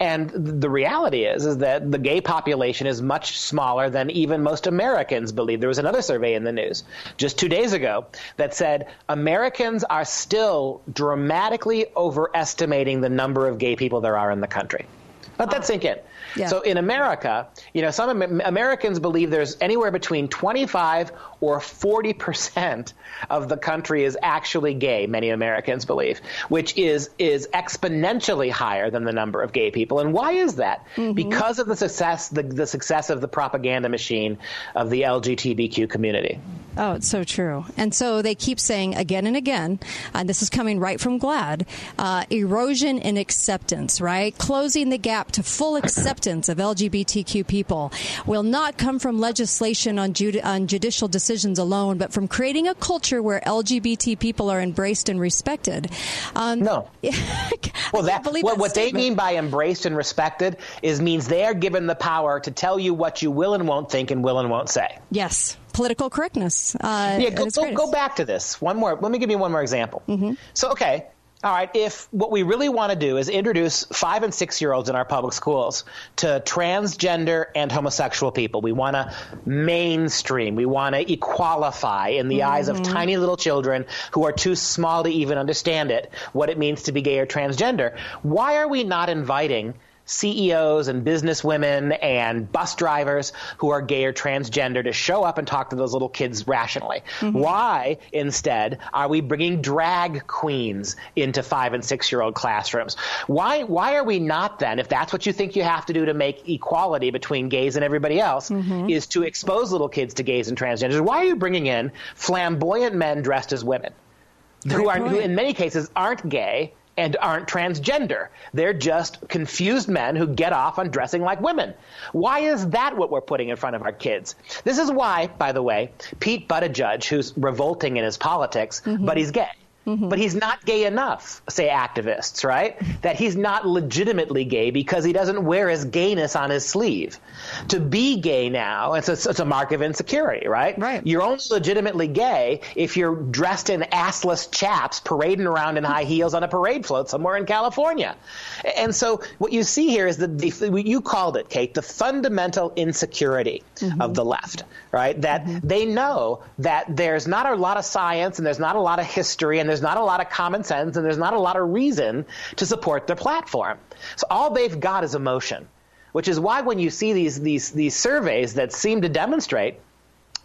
And the reality is, is that the gay population is much smaller than even most Americans believe. There was another survey in the news just two days ago that said Americans are still dramatically overestimating the number of gay people there are in the country. Let that oh. sink in. Yeah. So in America, you know, some Americans believe there's anywhere between 25 or 40 percent of the country is actually gay. Many Americans believe, which is is exponentially higher than the number of gay people. And why is that? Because of the success the, the success of the propaganda machine of the LGBTQ community. Oh, it's so true. And so they keep saying again and again, and this is coming right from GLAAD, uh, erosion in acceptance, right? Closing the gap to full acceptance of LGBTQ people will not come from legislation on, judi- on judicial decisions alone, but from creating a culture where LGBT people are embraced and respected. Um, no. Well, that what, that what they mean by embraced and respected is means they are given the power to tell you what you will and won't think and will and won't say. Yes, political correctness. Uh, yeah, go, go, go back to this one more. Let me give you one more example. Mm-hmm. So, okay, all right, if what we really want to do is introduce five and six year olds in our public schools to transgender and homosexual people, we want to mainstream, we want to equalify in the mm-hmm. eyes of mm-hmm. tiny little children who are too small to even understand it, what it means to be gay or transgender, why are we not inviting CEOs and businesswomen and bus drivers who are gay or transgender to show up and talk to those little kids rationally. Mm-hmm. Why, instead, are we bringing drag queens into five and six year old classrooms? Why, why are we not then, if that's what you think you have to do to make equality between gays and everybody else, mm-hmm. is to expose little kids to gays and transgenders? Why are you bringing in flamboyant men dressed as women? who are who in many cases aren't gay and aren't transgender. They're just confused men who get off on dressing like women. Why is that what we're putting in front of our kids? This is why, by the way, Pete Buttigieg, who's revolting in his politics, mm-hmm. but he's gay. Mm-hmm. But he's not gay enough, say activists, right? That he's not legitimately gay because he doesn't wear his gayness on his sleeve. To be gay now, it's a, it's a mark of insecurity, right? Right. You're only legitimately gay if you're dressed in assless chaps parading around in high heels on a parade float somewhere in California. And so what you see here is that the, you called it, Kate, the fundamental insecurity mm-hmm. of the left, right? That mm-hmm. they know that there's not a lot of science and there's not a lot of history and there's not a lot of common sense and there's not a lot of reason to support their platform. So all they've got is emotion, which is why when you see these these these surveys that seem to demonstrate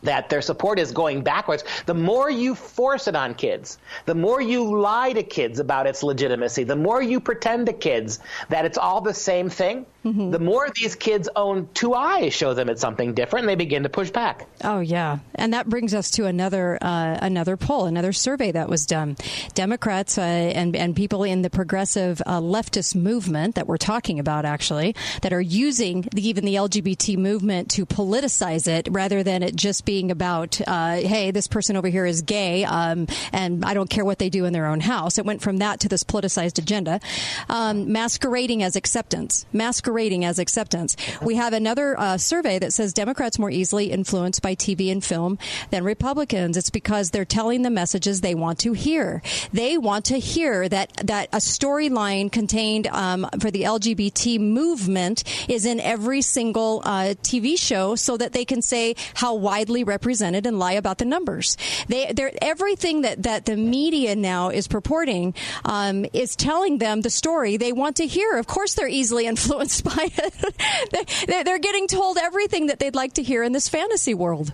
that their support is going backwards, the more you force it on kids, the more you lie to kids about its legitimacy, the more you pretend to kids that it's all the same thing, mm-hmm. the more these kids' own two eyes show them it's something different, they begin to push back. Oh yeah, and that brings us to another uh, another poll, another survey that was done. Democrats uh, and and people in the progressive uh, leftist movement that we're talking about actually that are using the, even the LGBT movement to politicize it rather than it just being about uh, hey this person over here is gay um, and I don't care what they do in their own house. It went from that to this politicized agenda, um, masquerading as acceptance, masquerading masquerading as acceptance. We have another uh, survey that says Democrats more easily influenced by TV and film than Republicans. It's because they're telling the messages they want to hear. They want to hear that that a storyline contained um, for the LGBT movement is in every single uh, TV show, so that they can say how widely represented and lie about the numbers. They, they're everything that that the media now is purporting um, is telling them the story they want to hear. Of course, they're easily influenced by it. They're getting told everything that they'd like to hear in this fantasy world.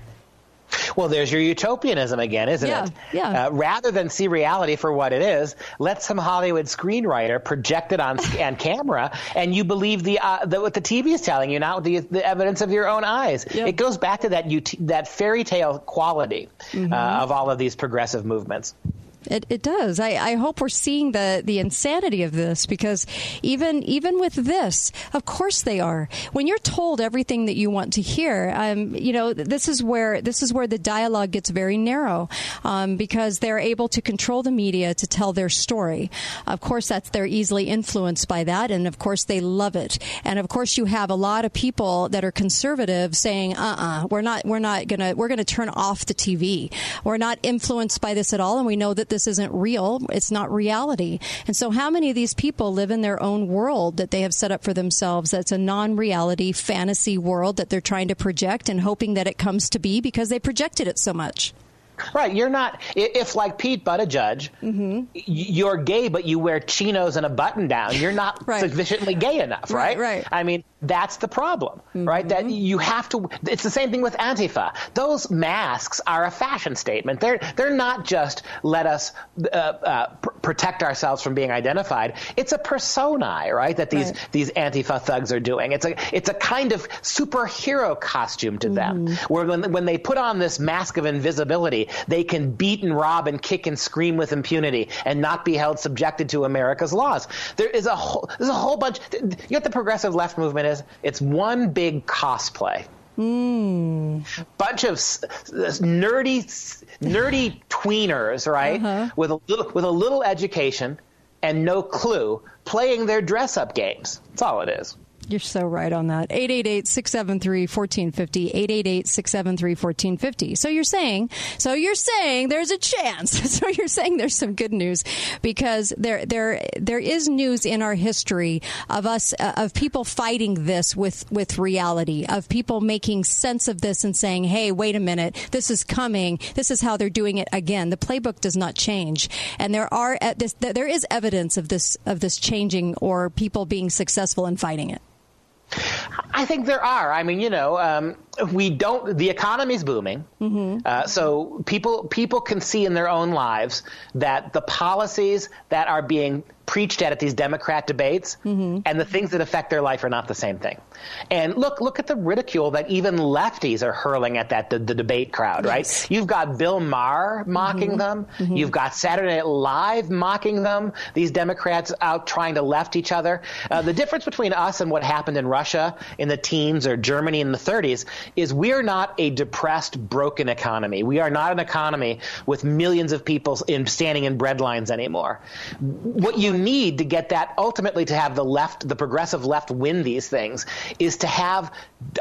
Well, there's your utopianism again, isn't yeah, it? Yeah. Uh, rather than see reality for what it is, let some Hollywood screenwriter project it on, on camera, and you believe the, uh, the, what the TV is telling you, not the, the evidence of your own eyes. Yep. It goes back to that ut- that fairy tale quality mm-hmm. uh, of all of these progressive movements. It, it does. I, I hope we're seeing the, the insanity of this because even even with this, of course they are. When you're told everything that you want to hear, um, you know this is where this is where the dialogue gets very narrow um, because they're able to control the media to tell their story. Of course, that's they're easily influenced by that, and of course they love it. And of course, you have a lot of people that are conservative saying, "Uh, uh, we're not we're not gonna we're gonna turn off the TV. We're not influenced by this at all, and we know that." this isn't real. It's not reality. And so, how many of these people live in their own world that they have set up for themselves that's a non reality fantasy world that they're trying to project and hoping that it comes to be because they projected it so much? Right. You're not, if like Pete Buttigieg, mm-hmm. you're gay, but you wear chinos and a button down, you're not right. sufficiently gay enough, right? Right. right. I mean, that's the problem, mm-hmm. right? That you have to, it's the same thing with Antifa. Those masks are a fashion statement. They're, they're not just let us uh, uh, pr- protect ourselves from being identified. It's a personae, right? That these, right. these Antifa thugs are doing. It's a, it's a kind of superhero costume to them, mm-hmm. where when, when they put on this mask of invisibility, they can beat and rob and kick and scream with impunity and not be held subjected to America's laws. There is a whole, there's a whole bunch. You know what the progressive left movement is? It's one big cosplay. Mm. Bunch of nerdy, nerdy tweeners, right? Uh-huh. With a little, with a little education and no clue, playing their dress-up games. That's all it is. You're so right on that. 888-673-1450. 888-673-1450. So you're saying, so you're saying there's a chance. So you're saying there's some good news because there there there is news in our history of us uh, of people fighting this with with reality, of people making sense of this and saying, "Hey, wait a minute. This is coming. This is how they're doing it again." The playbook does not change. And there are uh, this, there is evidence of this of this changing or people being successful in fighting it. I think there are. I mean, you know, um, we don't. The economy's booming, mm-hmm. uh, so people people can see in their own lives that the policies that are being preached at at these Democrat debates Mm-hmm. and the things that affect their life are not the same thing. And look, look at the ridicule that even lefties are hurling at that the, the debate crowd, right? You've got Bill Maher mocking Mm-hmm. them. You've got Saturday Night Live mocking them. These Democrats out trying to left each other. Uh, the difference between us and what happened in Russia in the teens or Germany in the 30s is we're not a depressed, broken economy. We are not an economy with millions of people in, standing in bread lines anymore. What you need to get that ultimately to have the left, the progressive left win these things is to have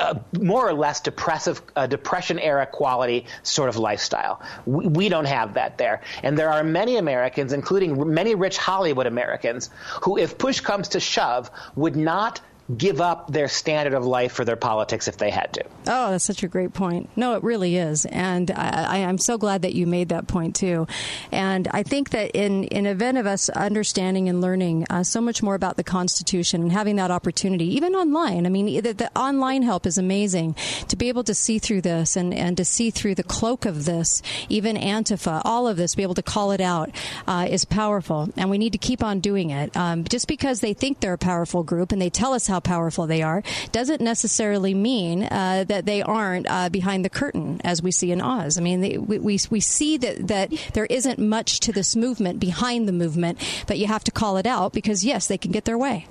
uh, more or less depressive, uh, depression era quality sort of lifestyle. We, we don't have that there. And there are many Americans, including many rich Hollywood Americans, who, if push comes to shove, would not give up their standard of life for their politics if they had to. Oh, that's such a great point. No, it really is, and I, I'm so glad that you made that point too. And I think that in in event of us understanding and learning uh, so much more about the Constitution and having that opportunity, even online. I mean, the, the online help is amazing to be able to see through this and and to see through the cloak of this, even Antifa, all of this, be able to call it out uh, is powerful, and we need to keep on doing it. Um, just because they think they're a powerful group and they tell us how powerful they are, doesn't necessarily mean uh, that they aren't uh, behind the curtain, as we see in Oz. I mean, they, we, we we see that that there isn't much to this movement behind the movement, but you have to call it out because yes, they can get their way.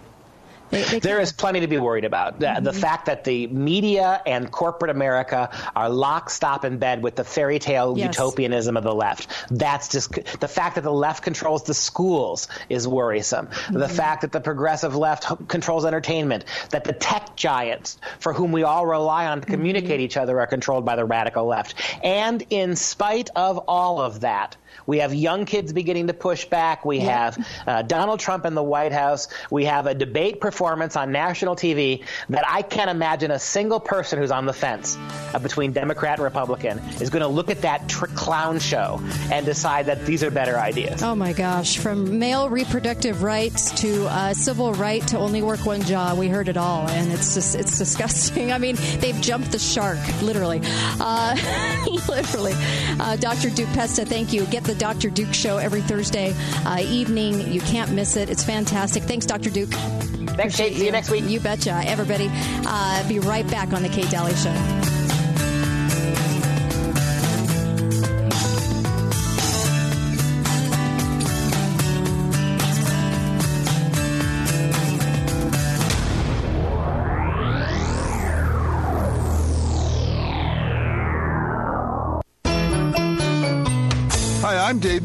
There is plenty to be worried about. The, the fact that the media and corporate America are lock, stop in bed with the fairy tale Yes. utopianism of the left. That's just the fact that the left controls the schools is worrisome. The fact that the progressive left controls entertainment, that the tech giants for whom we all rely on to communicate each other are controlled by the radical left. And in spite of all of that, we have young kids beginning to push back. We have uh, Donald Trump in the White House. We have a debate performance on national TV that I can't imagine a single person who's on the fence uh, between Democrat and Republican is going to look at that tr- clown show and decide that these are better ideas. Oh my gosh! From male reproductive rights to uh, civil right to only work one job, we heard it all, and it's just it's disgusting. I mean, they've jumped the shark, literally, uh, literally. Uh, Dr. Duke Pesta, thank you. Get the Dr. Duke show every Thursday uh, evening. You can't miss it. It's fantastic. Thanks, Dr. Duke. Thanks, Kate. See you next week. You betcha. Everybody, uh, be right back on the Kate Dalley Show.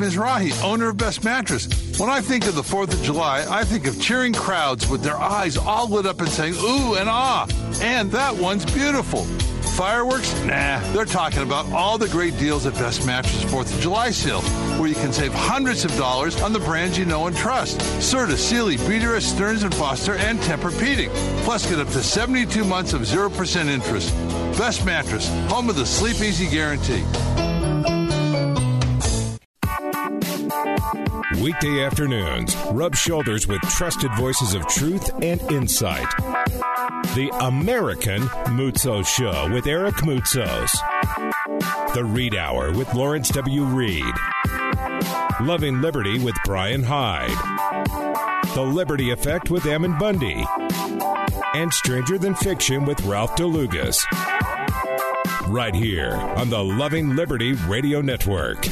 Mizrahi, owner of Best Mattress. When I think of the 4th of July, I think of cheering crowds with their eyes all lit up and saying, ooh and ah. And that one's beautiful. Fireworks? Nah, they're talking about all the great deals at Best Mattress 4th of July sale, where you can save hundreds of dollars on the brands you know and trust. Serta, Sealy, Beater, Stearns & Foster, and Tempur-Pedic. Plus, get up to 72 months of 0% interest. Best Mattress, home of the Sleep Easy Guarantee. Weekday afternoons, rub shoulders with trusted voices of truth and insight. The American Mutso Show with Eric Moutsos. The Reed Hour with Lawrence W. Reed. Loving Liberty with Brian Hyde. The Liberty Effect with Ammon Bundy. And Stranger Than Fiction with Ralph DeLugas. Right here on the Loving Liberty Radio Network.